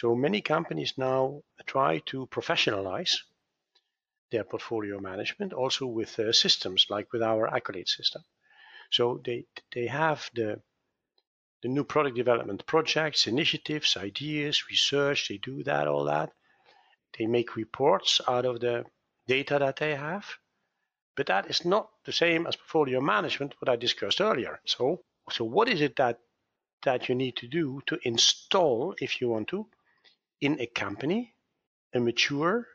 So many companies now try to professionalize their portfolio management, also with uh, systems like with our Accolade system. So they they have the the new product development projects, initiatives, ideas, research. They do that, all that. They make reports out of the data that they have. But that is not the same as portfolio management, what I discussed earlier. So, so what is it that that you need to do to install, if you want to, in a company, a mature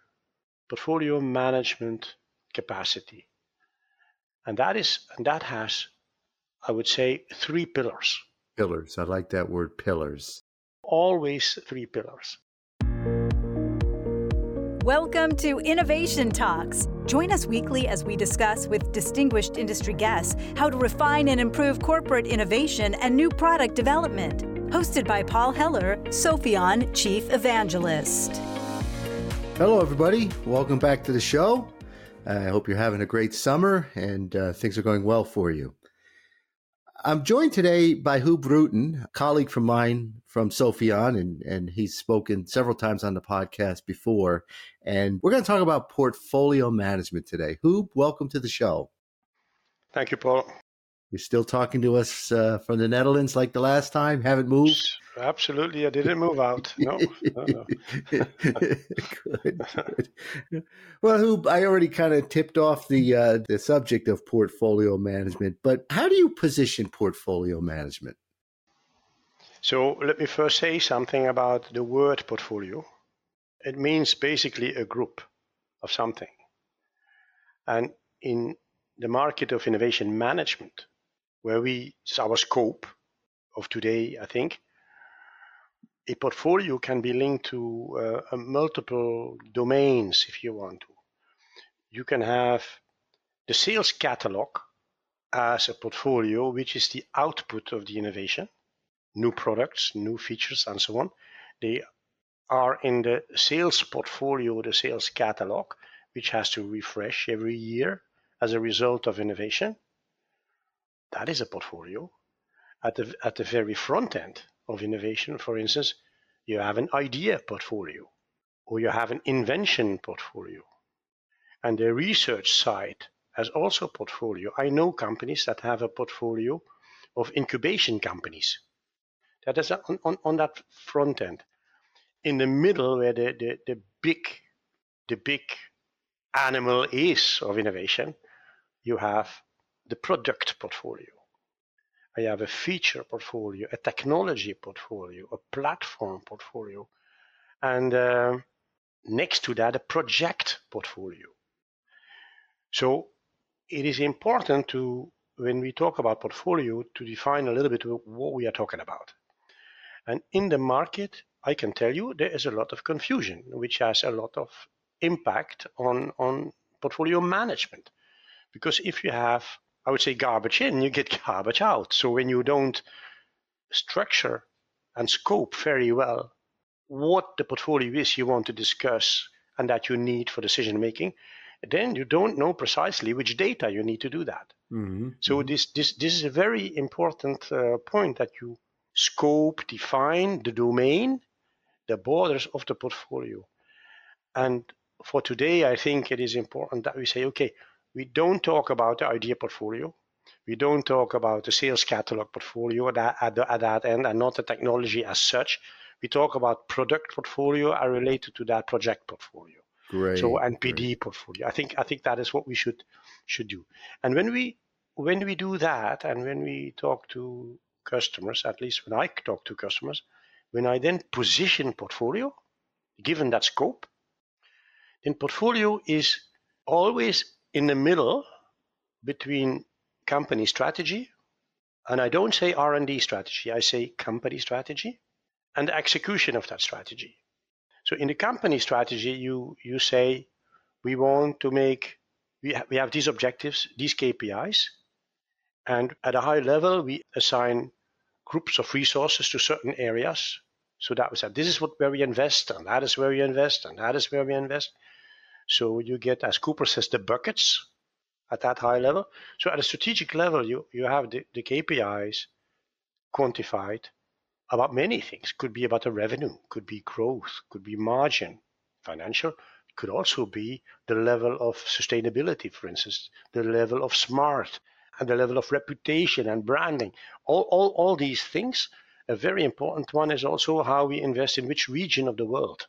portfolio management capacity? And that is and that has, I would say, three pillars. Pillars. I like that word pillars. Always three pillars. Welcome to Innovation Talks. Join us weekly as we discuss with distinguished industry guests how to refine and improve corporate innovation and new product development. Hosted by Paul Heller, Sopheon Chief Evangelist. Hello, everybody. Welcome back to the show. I hope you're having a great summer and uh, things are going well for you. I'm joined today by Huub Rutten, a colleague from mine from Sopheon, and, and he's spoken several times on the podcast before. And we're going to talk about portfolio management today. Huub, welcome to the show. Thank you, Paul. You're still talking to us uh, from the Netherlands like the last time? Haven't moved? Absolutely. I didn't move out. No. no, no. good, good. Well, I already kind of tipped off the uh, the subject of portfolio management, but how do you position portfolio management? So let me first say something about the word portfolio. It means basically a group of something. And in the market of innovation management, where we, it's our scope of today, I think, a portfolio can be linked to uh, multiple domains if you want to. You can have the sales catalog as a portfolio, which is the output of the innovation, new products, new features, and so on. They are in the sales portfolio, the sales catalog, which has to refresh every year as a result of innovation. That is a portfolio. At the, at the very front end, of innovation. For instance, you have an idea portfolio or you have an invention portfolio. And the research side has also portfolio. I know companies that have a portfolio of incubation companies. That is on, on, on that front end. In the middle, where the, the, the big the big animal is of innovation, you have the product portfolio. I have a feature portfolio, a technology portfolio, a platform portfolio, and uh, next to that, a project portfolio. So it is important to, when we talk about portfolio, to define a little bit what we are talking about. And in the market, I can tell you there is a lot of confusion, which has a lot of impact on, on portfolio management. Because if you have I would say garbage in, you get garbage out. So when you don't structure and scope very well what the portfolio is you want to discuss and that you need for decision making, then you don't know precisely which data you need to do that. Mm-hmm. So mm-hmm. this this this is a very important uh, point that you scope, define the domain, the borders of the portfolio, and for today, I think it is important that we say, okay, we don't talk about the idea portfolio. We don't talk about the sales catalog portfolio at that, at, the, at that end and not the technology as such. We talk about product portfolio are related to that project portfolio. Great. So NPD great. portfolio. I think I think that is what we should should do. And when we when we do that and when we talk to customers, at least when I talk to customers, when I then position portfolio, given that scope, then portfolio is always in the middle between company strategy, and I don't say R&D strategy, I say company strategy, and the execution of that strategy. So in the company strategy, you, you say, we want to make, we, ha- we have these objectives, these KPIs, and at a high level, we assign groups of resources to certain areas. So that was that. This is what where we invest, and that is where we invest, and that is where we invest. So you get, as Cooper says, the buckets at that high level. So at a strategic level, you, you have the, the KPIs quantified about many things. Could be about the revenue, could be growth, could be margin, financial, could also be the level of sustainability, for instance, the level of smart and the level of reputation and branding. All, all, all these things. A very important one is also how we invest in which region of the world.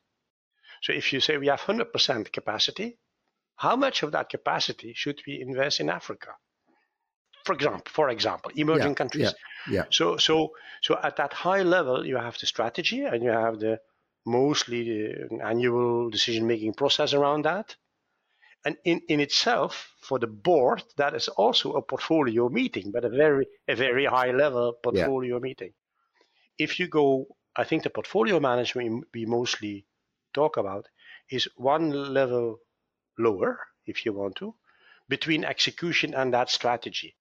So if you say we have 100% capacity, how much of that capacity should we invest in Africa? For example, for example, emerging Yeah, countries. yeah, yeah. So so so at that high level, you have the strategy and you have the mostly the annual decision making process around that. And in, in itself, for the board, that is also a portfolio meeting, but a very a very high level portfolio meeting. If you go, I think the portfolio management we mostly talk about is one level lower, if you want to, between execution and that strategy.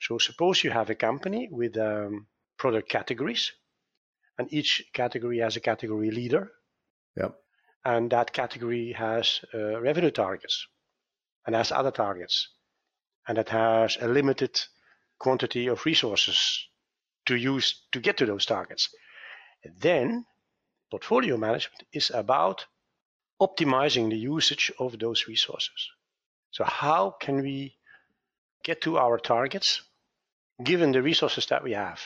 So suppose you have a company with um, product categories, and each category has a category leader, Yep. and that category has uh, revenue targets and has other targets, and it has a limited quantity of resources to use to get to those targets. Then portfolio management is about optimizing the usage of those resources. So how can we get to our targets given the resources that we have?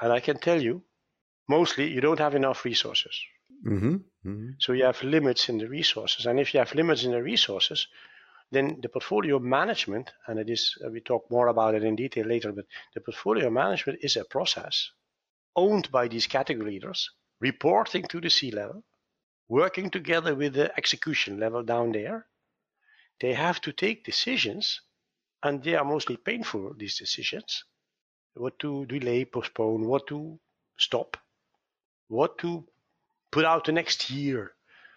And I can tell you, mostly you don't have enough resources. Mm-hmm. hmm So you have limits in the resources. And if you have limits in the resources, then the portfolio management, and it is, we talk more about it in detail later, but the portfolio management is a process owned by these category leaders, reporting to the C level, working together with the execution level down there. They have to take decisions, and they are mostly painful, these decisions. What to delay, postpone, what to stop, what to put out the next year,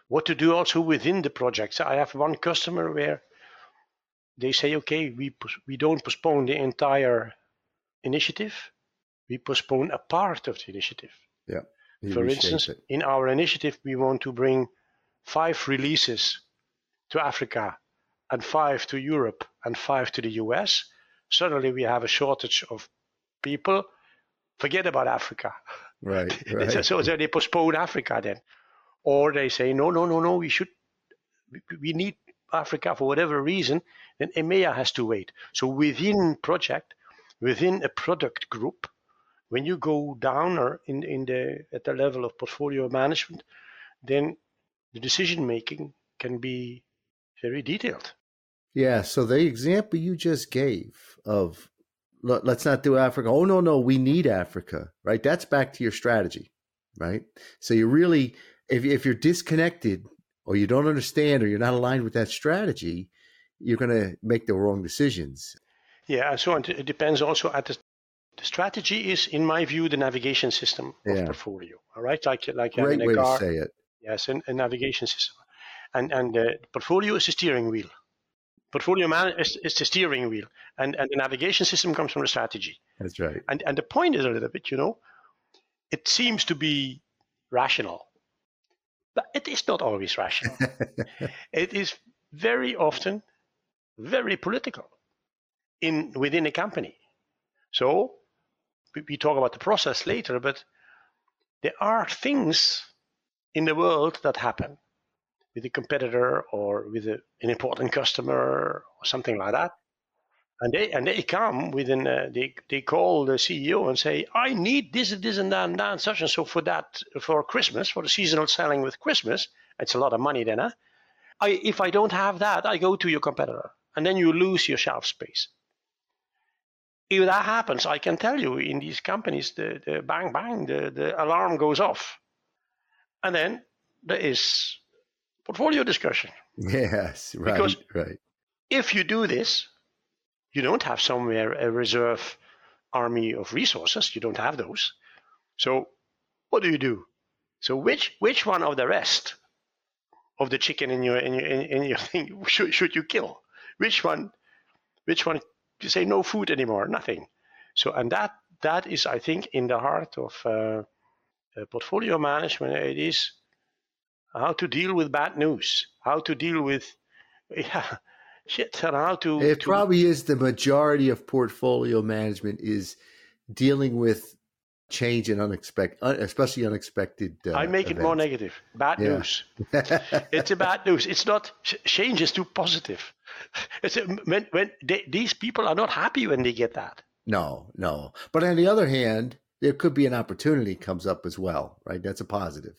what to do also within the projects. I have one customer where they say, okay, we, we don't postpone the entire initiative, we postpone a part of the initiative. You For instance, it. in our initiative, we want to bring five releases to Africa and five to Europe and five to the US. Suddenly, we have a shortage of people. Forget about Africa. Right, right. So, they postpone Africa then, or they say no, no, no, no. We should, we- we need Africa for whatever reason. Then EMEA has to wait. So within project, within a product group, when you go down in in the at the level of portfolio management, then the decision making can be very detailed. Yeah. So the example you just gave of "Let- let's not do Africa. Oh no, no, we need Africa. Right. That's back to your strategy. Right. So you really, if if you're disconnected or you don't understand or you're not aligned with that strategy, you're going to make the wrong decisions. Yeah, and so. It depends also at the the strategy is, in my view, the navigation system of Yeah. portfolio. All right, like like Great having a way to say it. Yes, a, a navigation system, and and the portfolio is the steering wheel. Portfolio man is, is the steering wheel, and and the navigation system comes from the strategy. That's right. And and the point is a little bit, you know, it seems to be rational, but it is not always rational. it is very often very political in within a company. So we, talk about the process later, but there are things in the world that happen with a competitor or with a, an important customer or something like that. And they and they come within uh, they they call the CEO and say I need this and this and that and that and such and so for that for Christmas for the seasonal selling with Christmas it's a lot of money then huh? I if I don't have that I go to your competitor and then you lose your shelf space if that happens, I can tell you in these companies, the, the bang bang, the, the alarm goes off. And then there is portfolio discussion. Yes. Right. Because- right. If you do this, you don't have somewhere a reserve army of resources. You don't have those. So what do you do? So which which one of the rest of the chicken in your in your in, in your thing should, should you kill? Which one which one you say no food anymore, nothing. So and that that is I think in the heart of uh, uh, portfolio management. It is how to deal with bad news, how to deal with yeah shit, and how to It to- probably is the majority of portfolio management is dealing with change and unexpected, especially unexpected. Uh, I make events. it more negative. Bad yeah. news. it's a bad news. It's not change is too positive. It's when when they, these people are not happy when they get that. No, no. But on the other hand, there could be an opportunity comes up as well, right? That's a positive.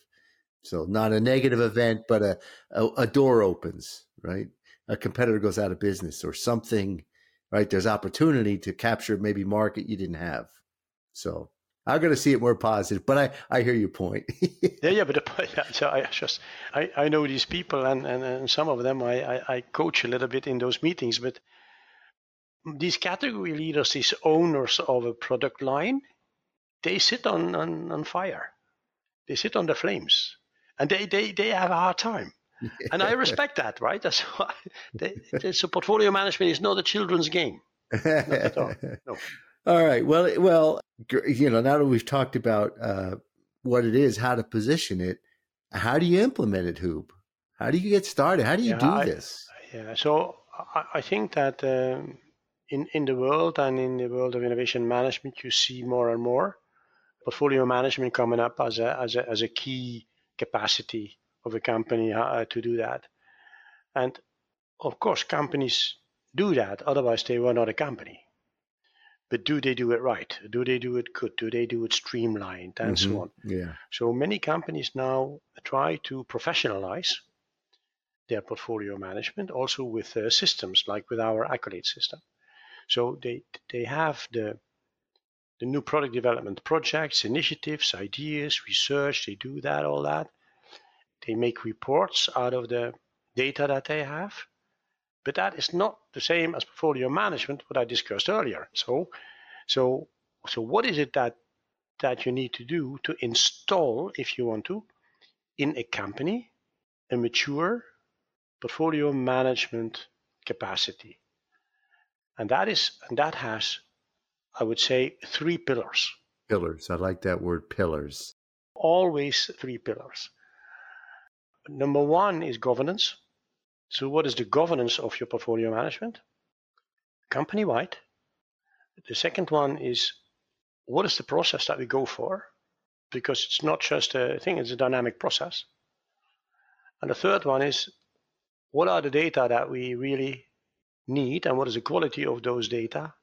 So not a negative event, but a, a, a door opens, right? A competitor goes out of business or something, right? There's opportunity to capture maybe market you didn't have. So I'm going to see it more positive, but I, I hear your point. yeah, yeah, but yeah, so I just I, I know these people and, and, and some of them I, I, I coach a little bit in those meetings, but these category leaders, these owners of a product line, they sit on, on, on fire. They sit on the flames and they, they, they have a hard time. and I respect that, right? That's why they, so portfolio management is not a children's game. Not at all. No. All right. Well, well, you know, now that we've talked about uh, what it is, how to position it, how do you implement it, Huub? How do you get started? How do you yeah, do I, this? Yeah. So I, I think that um, in in the world and in the world of innovation management, you see more and more portfolio management coming up as a as a as a key capacity of a company uh, to do that. And of course, companies do that. Otherwise, they were not a company but do they do it right? Do they do it good? Do they do it streamlined and mm-hmm. so on? Yeah. So many companies now try to professionalize their portfolio management, also with uh, systems like with our Accolade system. So they they have the the new product development projects, initiatives, ideas, research. They do that, all that. They make reports out of the data that they have but that is not the same as portfolio management, what I discussed earlier. So, so, so what is it that that you need to do to install, if you want to, in a company, a mature portfolio management capacity? And that is, and that has, I would say, three pillars. Pillars. I like that word, pillars. Always three pillars. Number one is governance. So what is the governance of your portfolio management? Company-wide. The second one is what is the process that we go for? Because it's not just a thing, it's a dynamic process. And the third one is what are the data that we really need and what is the quality of those data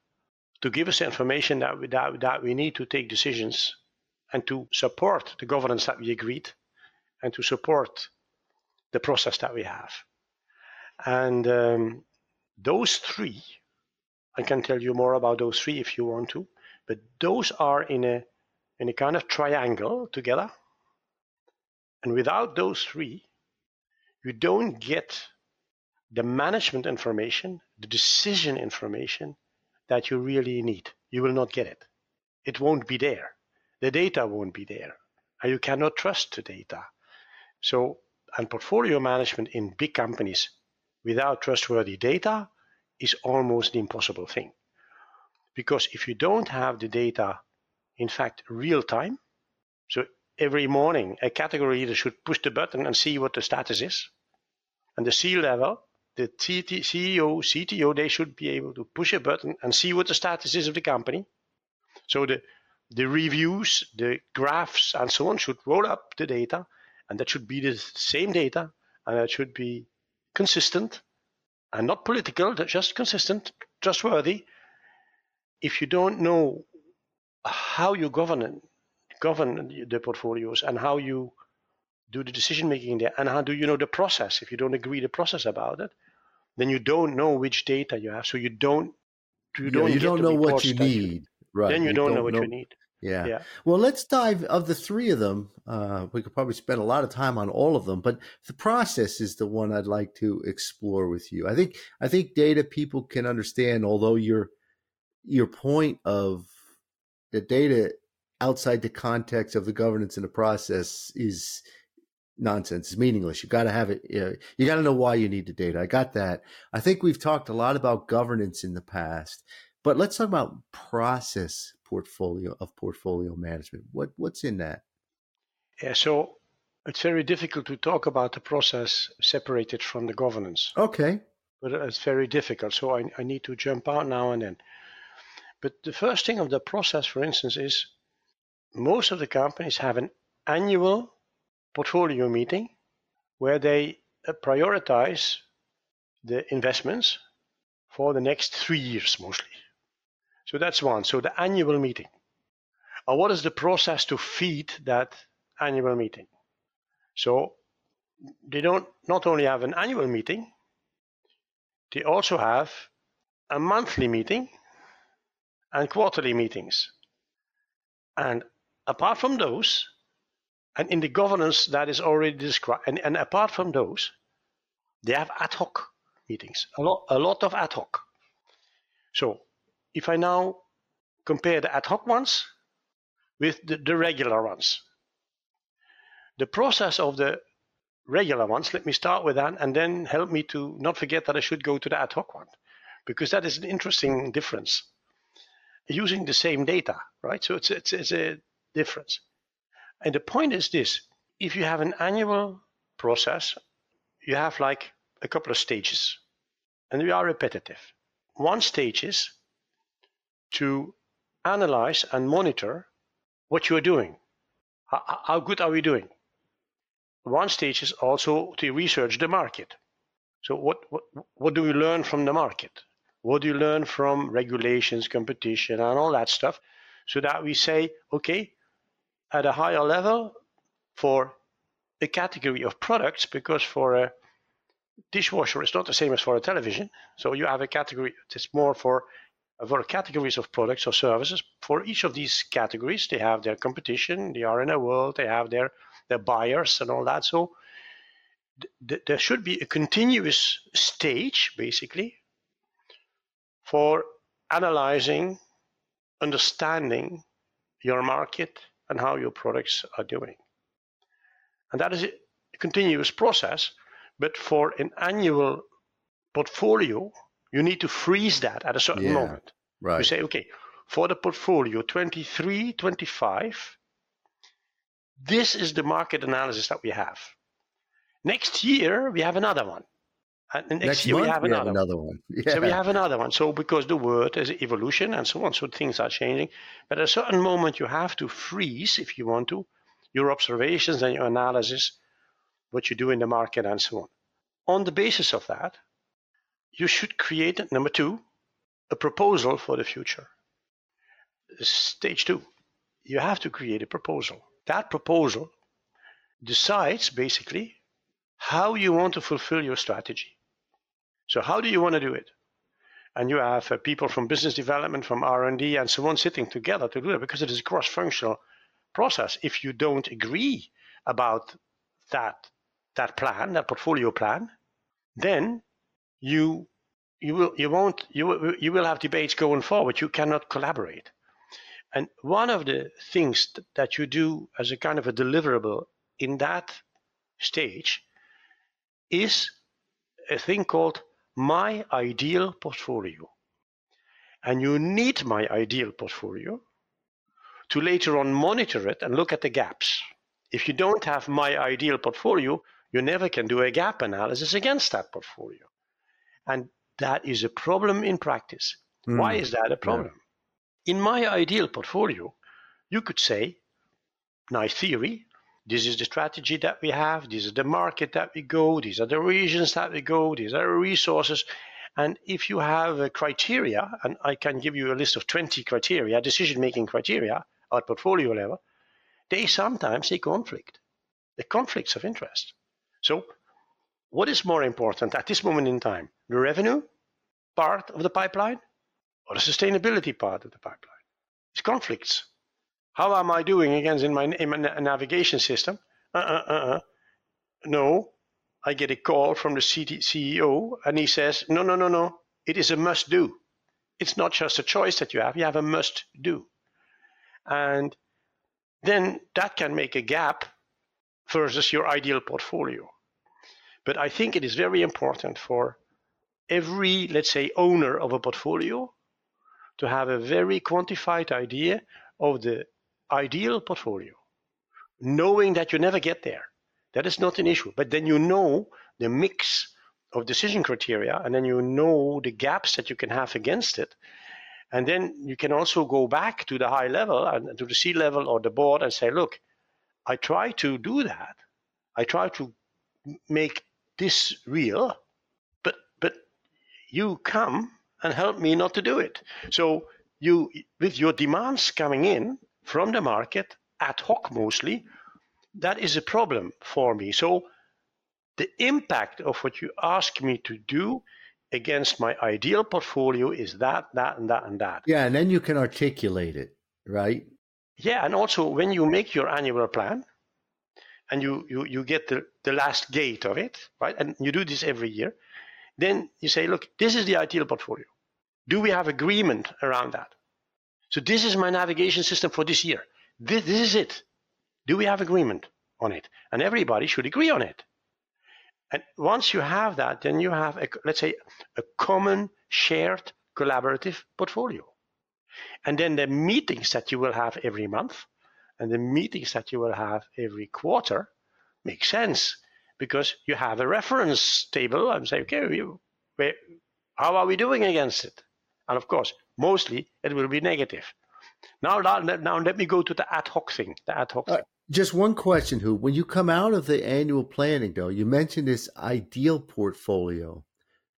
to give us the information that we, that, that we need to take decisions and to support the governance that we agreed and to support the process that we have. And um, those three, I can tell you more about those three if you want to, but those are in a in a kind of triangle together. And without those three, you don't get the management information, the decision information that you really need. You will not get it. It won't be there. The data won't be there. And you cannot trust the data. So, and portfolio management in big companies without trustworthy data is almost the impossible thing. Because if you don't have the data, in fact, real time, so every morning a category leader should push the button and see what the status is. And the C level, the CEO, CTO, they should be able to push a button and see what the status is of the company. So the, the reviews, the graphs, and so on should roll up the data, and that should be the same data, and that should be consistent and not political, just consistent, trustworthy. If you don't know how you govern govern the portfolios and how you do the decision making there, and how do you know the process? If you don't agree the process about it, then you don't know which data you have. So you don't you don't, yeah, you don't know what you need. Right. Then you, you don't, don't, know what know, you need. Yeah. yeah. Well, let's dive of the three of them. Uh, we could probably spend a lot of time on all of them, but the process is the one I'd like to explore with you. I think I think data people can understand, although your your point of the data outside the context of the governance and the process is nonsense. It's meaningless. You got to have it. You, know, you got to know why you need the data. I got that. I think we've talked a lot about governance in the past, but let's talk about process portfolio of portfolio management. What what's in that? Yeah, so it's very difficult to talk about the process separated from the governance. Okay. But it's very difficult. So I, I need to jump out now and then. But the first thing of the process, for instance, is most of the companies have an annual portfolio meeting where they uh, prioritize the investments for the next three years mostly. So that's one. So the annual meeting. Uh, what is the process to feed that annual meeting? So they don't not only have an annual meeting, they also have a monthly meeting and quarterly meetings. And apart from those, and in the governance that is already described, and, and apart from those, they have ad hoc meetings, a lot, a lot of ad hoc. So if I now compare the ad hoc ones with the, the regular ones, the process of the regular ones, let me start with that and then help me to not forget that I should go to the ad hoc one, because that is an interesting difference. Using the same data, right? So it's, it's, it's a difference. And the point is this if you have an annual process, you have like a couple of stages, and we are repetitive. One stage is to analyze and monitor what you are doing. How, how good are we doing? One stage is also to research the market. So what, what, what do we learn from the market? What do you learn from regulations, competition, and all that stuff? So that we say, okay, at a higher level for a category of products, because for a dishwasher it's not the same as for a television. So you have a category that's more for for categories of products or services. For each of these categories, they have their competition, they are in a world, they have their their buyers and all that. So th- there should be a continuous stage, basically, for analyzing, understanding your market and how your products are doing. And that is a continuous process, but for an annual portfolio, you need to freeze that at a certain Yeah, moment. Right. You say, okay, for the portfolio 23, 25, this is the market analysis that we have. Next year, we have another one. And next, Next year, we have another one. another one. Yeah. So we have another one. So because the word is evolution and so on, so things are changing. But at a certain moment, you have to freeze, if you want to, your observations and your analysis, what you do in the market and so on. On the basis of that, you should create, number two, a proposal for the future. Stage two, you have to create a proposal. That proposal decides basically how you want to fulfill your strategy. So how do you want to do it? And you have uh, people from business development, from R&D, and so on sitting together to do that because it is a cross-functional process. If you don't agree about that that plan, that portfolio plan, then you you will you won't you you will have debates going forward. You cannot collaborate. And one of the things that you do as a kind of a deliverable in that stage is a thing called my ideal portfolio. And you need my ideal portfolio to later on monitor it and look at the gaps. If you don't have my ideal portfolio, you never can do a gap analysis against that portfolio. And that is a problem in practice. Why Mm, is that a problem? In my ideal portfolio, you could say, nice theory, this is the strategy that we have, this is the market that we go, these are the regions that we go, these are the resources. And if you have a criteria, and I can give you a list of 20 criteria, decision making criteria at portfolio level, they sometimes they conflict. The conflicts of interest. So, what is more important at this moment in time? The revenue part of the pipeline or the sustainability part of the pipeline? It's conflicts. How am I doing against in my, in my navigation system? Uh, uh, uh. No, I get a call from the CEO and he says, no, no, no, no, it is a must do. It's not just a choice that you have, you have a must do. And then that can make a gap versus your ideal portfolio. But I think it is very important for every, let's say, owner of a portfolio to have a very quantified idea of the ideal portfolio, knowing that you never get there. That is not an issue. But then you know the mix of decision criteria, and then you know the gaps that you can have against it. And then you can also go back to the high level and to the C level or the board and say, look, I try to do that. I try to make this real, but but you come and help me not to do it. So you with your demands coming in from the market ad hoc mostly, that is a problem for me. So the impact of what you ask me to do against my ideal portfolio is that, that, and that, and that. Yeah, and then you can articulate it, right? Yeah, and also when you make your annual plan and you, you, you get the, the last gate of it, right? And you do this every year, then you say, look, this is the ideal portfolio. Do we have agreement around that? So this is my navigation system for this year. This, this is it. Do we have agreement on it? And everybody should agree on it. And once you have that, then you have, a, let's say, a common, shared, collaborative portfolio. And then the meetings that you will have every month and the meetings that you will have every quarter make sense because you have a reference table and say, okay, you, where, how are we doing against it? And of course, mostly it will be negative. Now, now let me go to the ad hoc thing. The ad hoc. Uh, just one question, Huub. When you come out of the annual planning, though, you mentioned this ideal portfolio.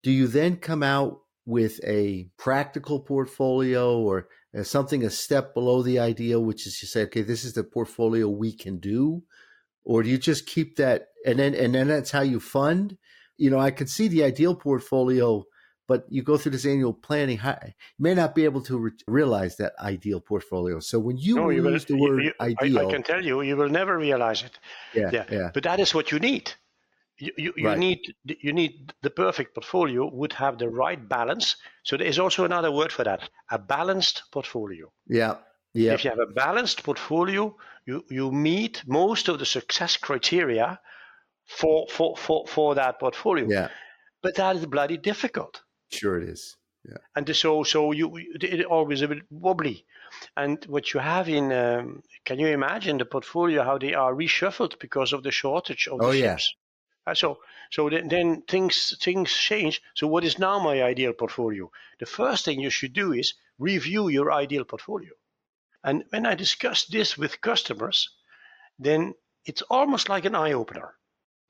Do you then come out with a practical portfolio or something a step below the ideal, which is you say, okay, this is the portfolio we can do, or do you just keep that and then and then that's how you fund? You know, I could see the ideal portfolio but you go through this annual planning, you may not be able to re- realize that ideal portfolio. So when you no, use will, the word you, ideal, I, I, can tell you, you will never realize it. Yeah, yeah. yeah. But that is what you need. You, you, you right. need you need the perfect portfolio would have the right balance. So there is also another word for that: a balanced portfolio. Yeah, yeah. If you have a balanced portfolio, you you meet most of the success criteria for for for for that portfolio. Yeah. But that is bloody difficult Sure, it is. Yeah. And so, so you, it always a bit wobbly. And what you have in, um, can you imagine the portfolio how they are reshuffled because of the shortage of the oh, ships? Uh, so, so then, then things things change. So, what is now my ideal portfolio? The first thing you should do is review your ideal portfolio. And when I discuss this with customers, then it's almost like an eye opener.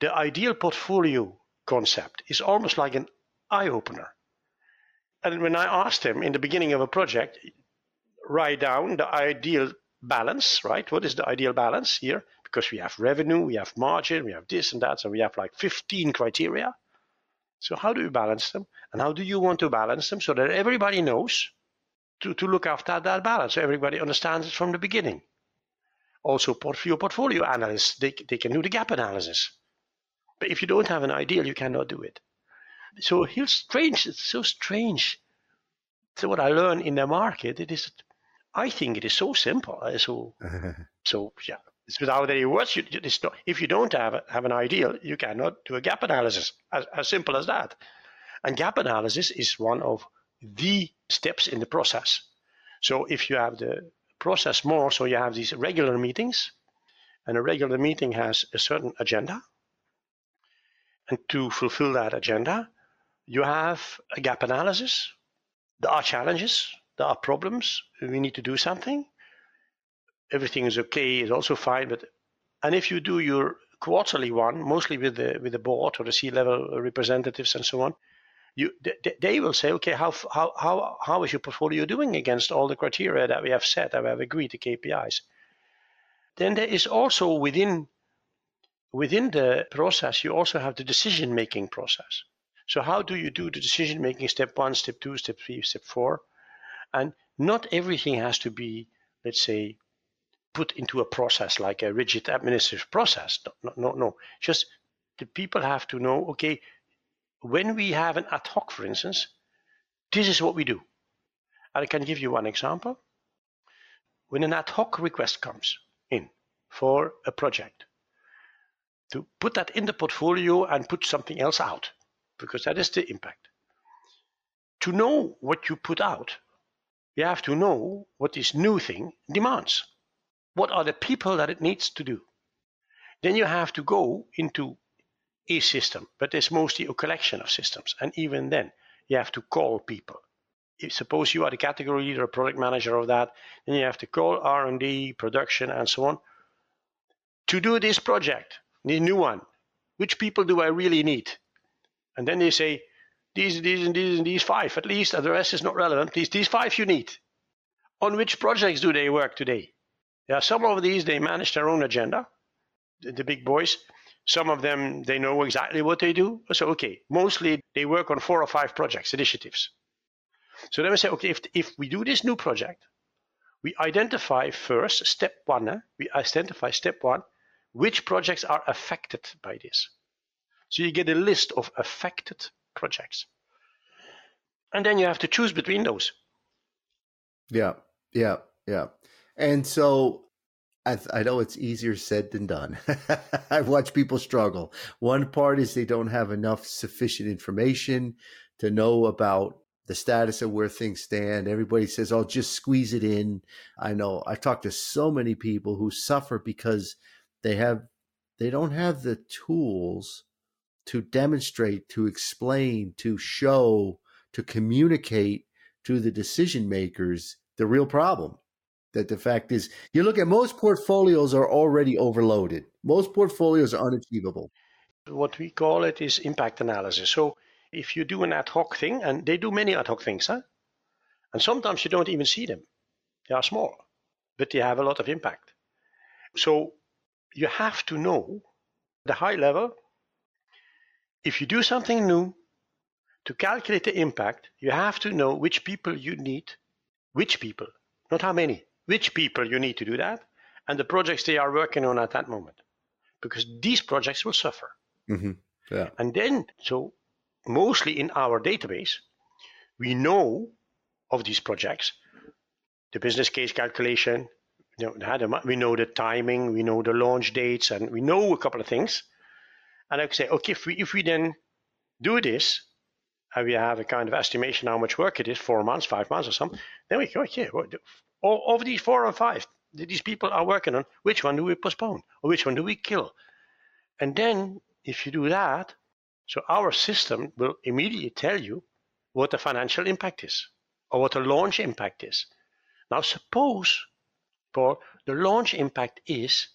The ideal portfolio concept is almost like an eye opener and when I asked him in the beginning of a project, write down the ideal balance, right? What is the ideal balance here? Because we have revenue, we have margin, we have this and that, so we have like 15 criteria. So how do you balance them? And how do you want to balance them so that everybody knows to, to look after that balance, so everybody understands it from the beginning? Also, portfolio portfolio analysts, they, they can do the gap analysis. But if you don't have an ideal, you cannot do it so he's strange. It's so strange. So what I learn in the market, it is, I think it is so simple. Uh, so, so yeah, it's without any words. You, if you don't have have an ideal, you cannot do a gap analysis. As, as simple as that. And gap analysis is one of the steps in the process. So if you have the process more, so you have these regular meetings, and a regular meeting has a certain agenda. And to fulfill that agenda, you have a gap analysis. There are challenges, there are problems. We need to do something. Everything is okay, is also fine. But and if you do your quarterly one, mostly with the with the board or the C-level representatives and so on, you they, they will say, okay, how how how how is your portfolio doing against all the criteria that we have set, that we have agreed, the KPIs. Then there is also within within the process, you also have the decision making process. So how do you do the decision making step one, step two, step three, step four? And not everything has to be, let's say, put into a process like a rigid administrative process. No, no, no. Just the people have to know, okay, when we have an ad hoc, for instance, this is what we do. And I can give you one example. When an ad hoc request comes in for a project, to put that in the portfolio and put something else out because that is the impact. To know what you put out, you have to know what this new thing demands. What are the people that it needs to do? Then you have to go into a system, but it's mostly a collection of systems. And even then, you have to call people. if suppose you are the category leader or product manager of that, then you have to call R&D, production, and so on to do this project, the new one. Which people do I really need? And then they say, these, these, and these, and these five at least, the rest is not relevant. These, these five you need. On which projects do they work today? Are some of these, they manage their own agenda, the, the big boys. Some of them, they know exactly what they do. So, okay, mostly they work on four or five projects, initiatives. So then we say, okay, if, if we do this new project, we identify first, step one, eh? we identify step one, which projects are affected by this. So you get a list of affected projects. And then you have to choose between those. Yeah, yeah, yeah. And so I, I know it's easier said than done. I've watched people struggle. One part is they don't have enough sufficient information to know about the status of where things stand. Everybody says, "Oh, just squeeze it in." I know. I've talked to so many people who suffer because they have they don't have the tools to demonstrate, to explain, to show, to communicate to the decision makers the real problem. That the fact is, you look at most portfolios are already overloaded. Most portfolios are unachievable. What we call it is impact analysis. So if you do an ad hoc thing, and they do many ad hoc things, huh? and sometimes you don't even see them. They are small, but they have a lot of impact. So you have to know the high level. If you do something new, to calculate the impact, you have to know which people you need, which people, not how many, which people you need to do that, and the projects they are working on at that moment. Because these projects will suffer. Mm-hmm. Yeah. And then, so mostly in our database, we know of these projects, the business case calculation, you know, we know the timing, we know the launch dates, and we know a couple of things. And I could say, okay, if we if we then do this, and we have a kind of estimation how much work it is, four months, five months, or something, then we go, okay, well, of these four or five that these people are working on, which one do we postpone, or which one do we kill? And then, if you do that, so our system will immediately tell you what the financial impact is or what the launch impact is. Now, suppose, Paul, the launch impact is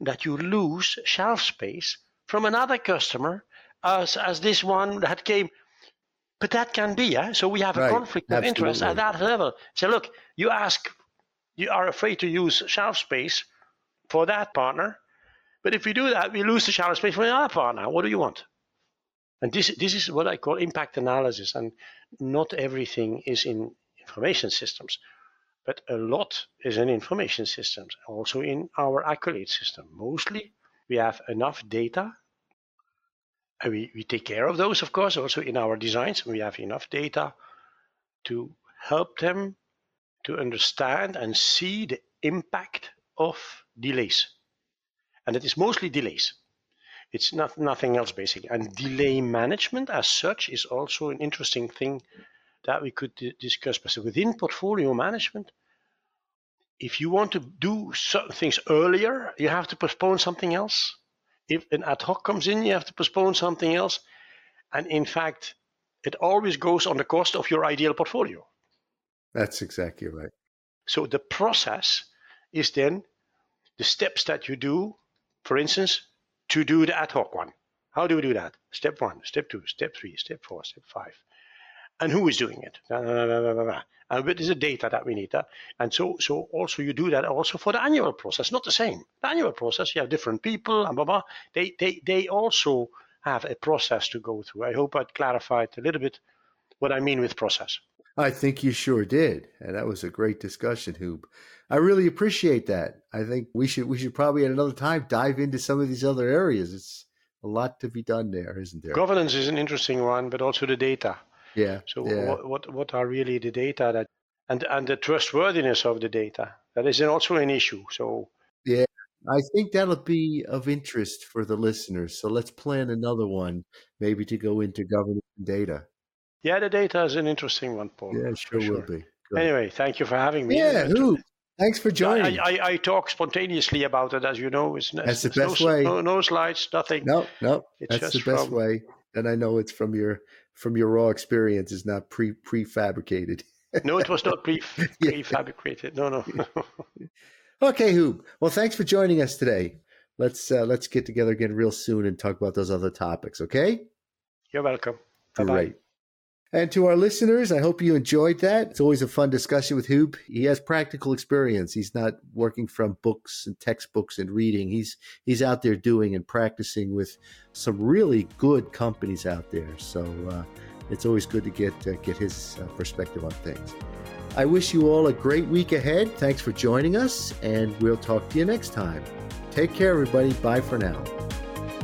that you lose shelf space from another customer as, as this one that came. But that can be, yeah. So we have a right. conflict of Absolutely. interest at that level. So look, you ask, you are afraid to use shelf space for that partner, but if we do that, we lose the shelf space for another partner. What do you want? And this, this is what I call impact analysis. And not everything is in information systems, but a lot is in information systems, also in our accolade system. Mostly we have enough data. And we, we take care of those, of course, also in our designs. We have enough data to help them to understand and see the impact of delays. And it is mostly delays. It's not nothing else basically. And delay management as such is also an interesting thing that we could discuss. But so within portfolio management, if you want to do certain things earlier, you have to postpone something else. If an ad hoc comes in, you have to postpone something else. And in fact, it always goes on the cost of your ideal portfolio. That's exactly right. So the process is then the steps that you do. For instance, to do the ad hoc one. How do we do that? Step one, step two, step three, step four, step five. And who is doing it? and what is the data that we need? And so, so also you do that also for the annual process. Not the same. The annual process, you have different people and blah, blah. They, they, they also have a process to go through. I hope I clarified a little bit what I mean with process. I think you sure did. And that was a great discussion, Huub. I really appreciate that. I think we should we should probably at another time dive into some of these other areas. It's a lot to be done there, isn't there? Governance is an interesting one, but also the data. Yeah. So yeah. What, what what are really the data that and and the trustworthiness of the data that is also an issue. So yeah, I think that'll be of interest for the listeners. So let's plan another one, maybe to go into governance and data. Yeah, the data is an interesting one, Paul. Yeah, sure, sure. will be. Good. Anyway, thank you for having me. Yeah, Huub? Thanks for joining. I, I, I, talk spontaneously about it, as you know. It's, that's the best no, way. No, no, slides, nothing. No, no. It's that's the best from... way, and I know it's from your from your raw experience. It's not pre prefabricated. no, it was not pre prefabricated. No, no. okay, Huub. Well, thanks for joining us today. Let's uh, let's get together again real soon and talk about those other topics. Okay. You're welcome. Bye bye. And to our listeners, I hope you enjoyed that. It's always a fun discussion with Huub. He has practical experience. He's not working from books and textbooks and reading. He's he's out there doing and practicing with some really good companies out there. So uh, it's always good to get uh, get his uh, perspective on things. I wish you all a great week ahead. Thanks for joining us, and we'll talk to you next time. Take care, everybody. Bye for now.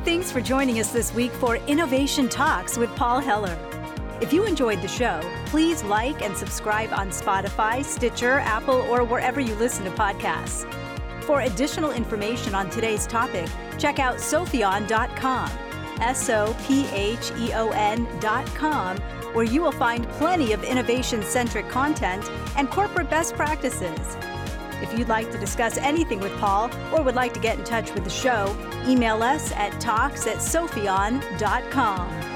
Thanks for joining us this week for Innovation Talks with Paul Heller. If you enjoyed the show, please like and subscribe on Spotify, Stitcher, Apple, or wherever you listen to podcasts. For additional information on today's topic, check out sopheon.com, S O P H E O N.com, where you will find plenty of innovation centric content and corporate best practices. If you'd like to discuss anything with Paul or would like to get in touch with the show, email us at talks at sopheon.com.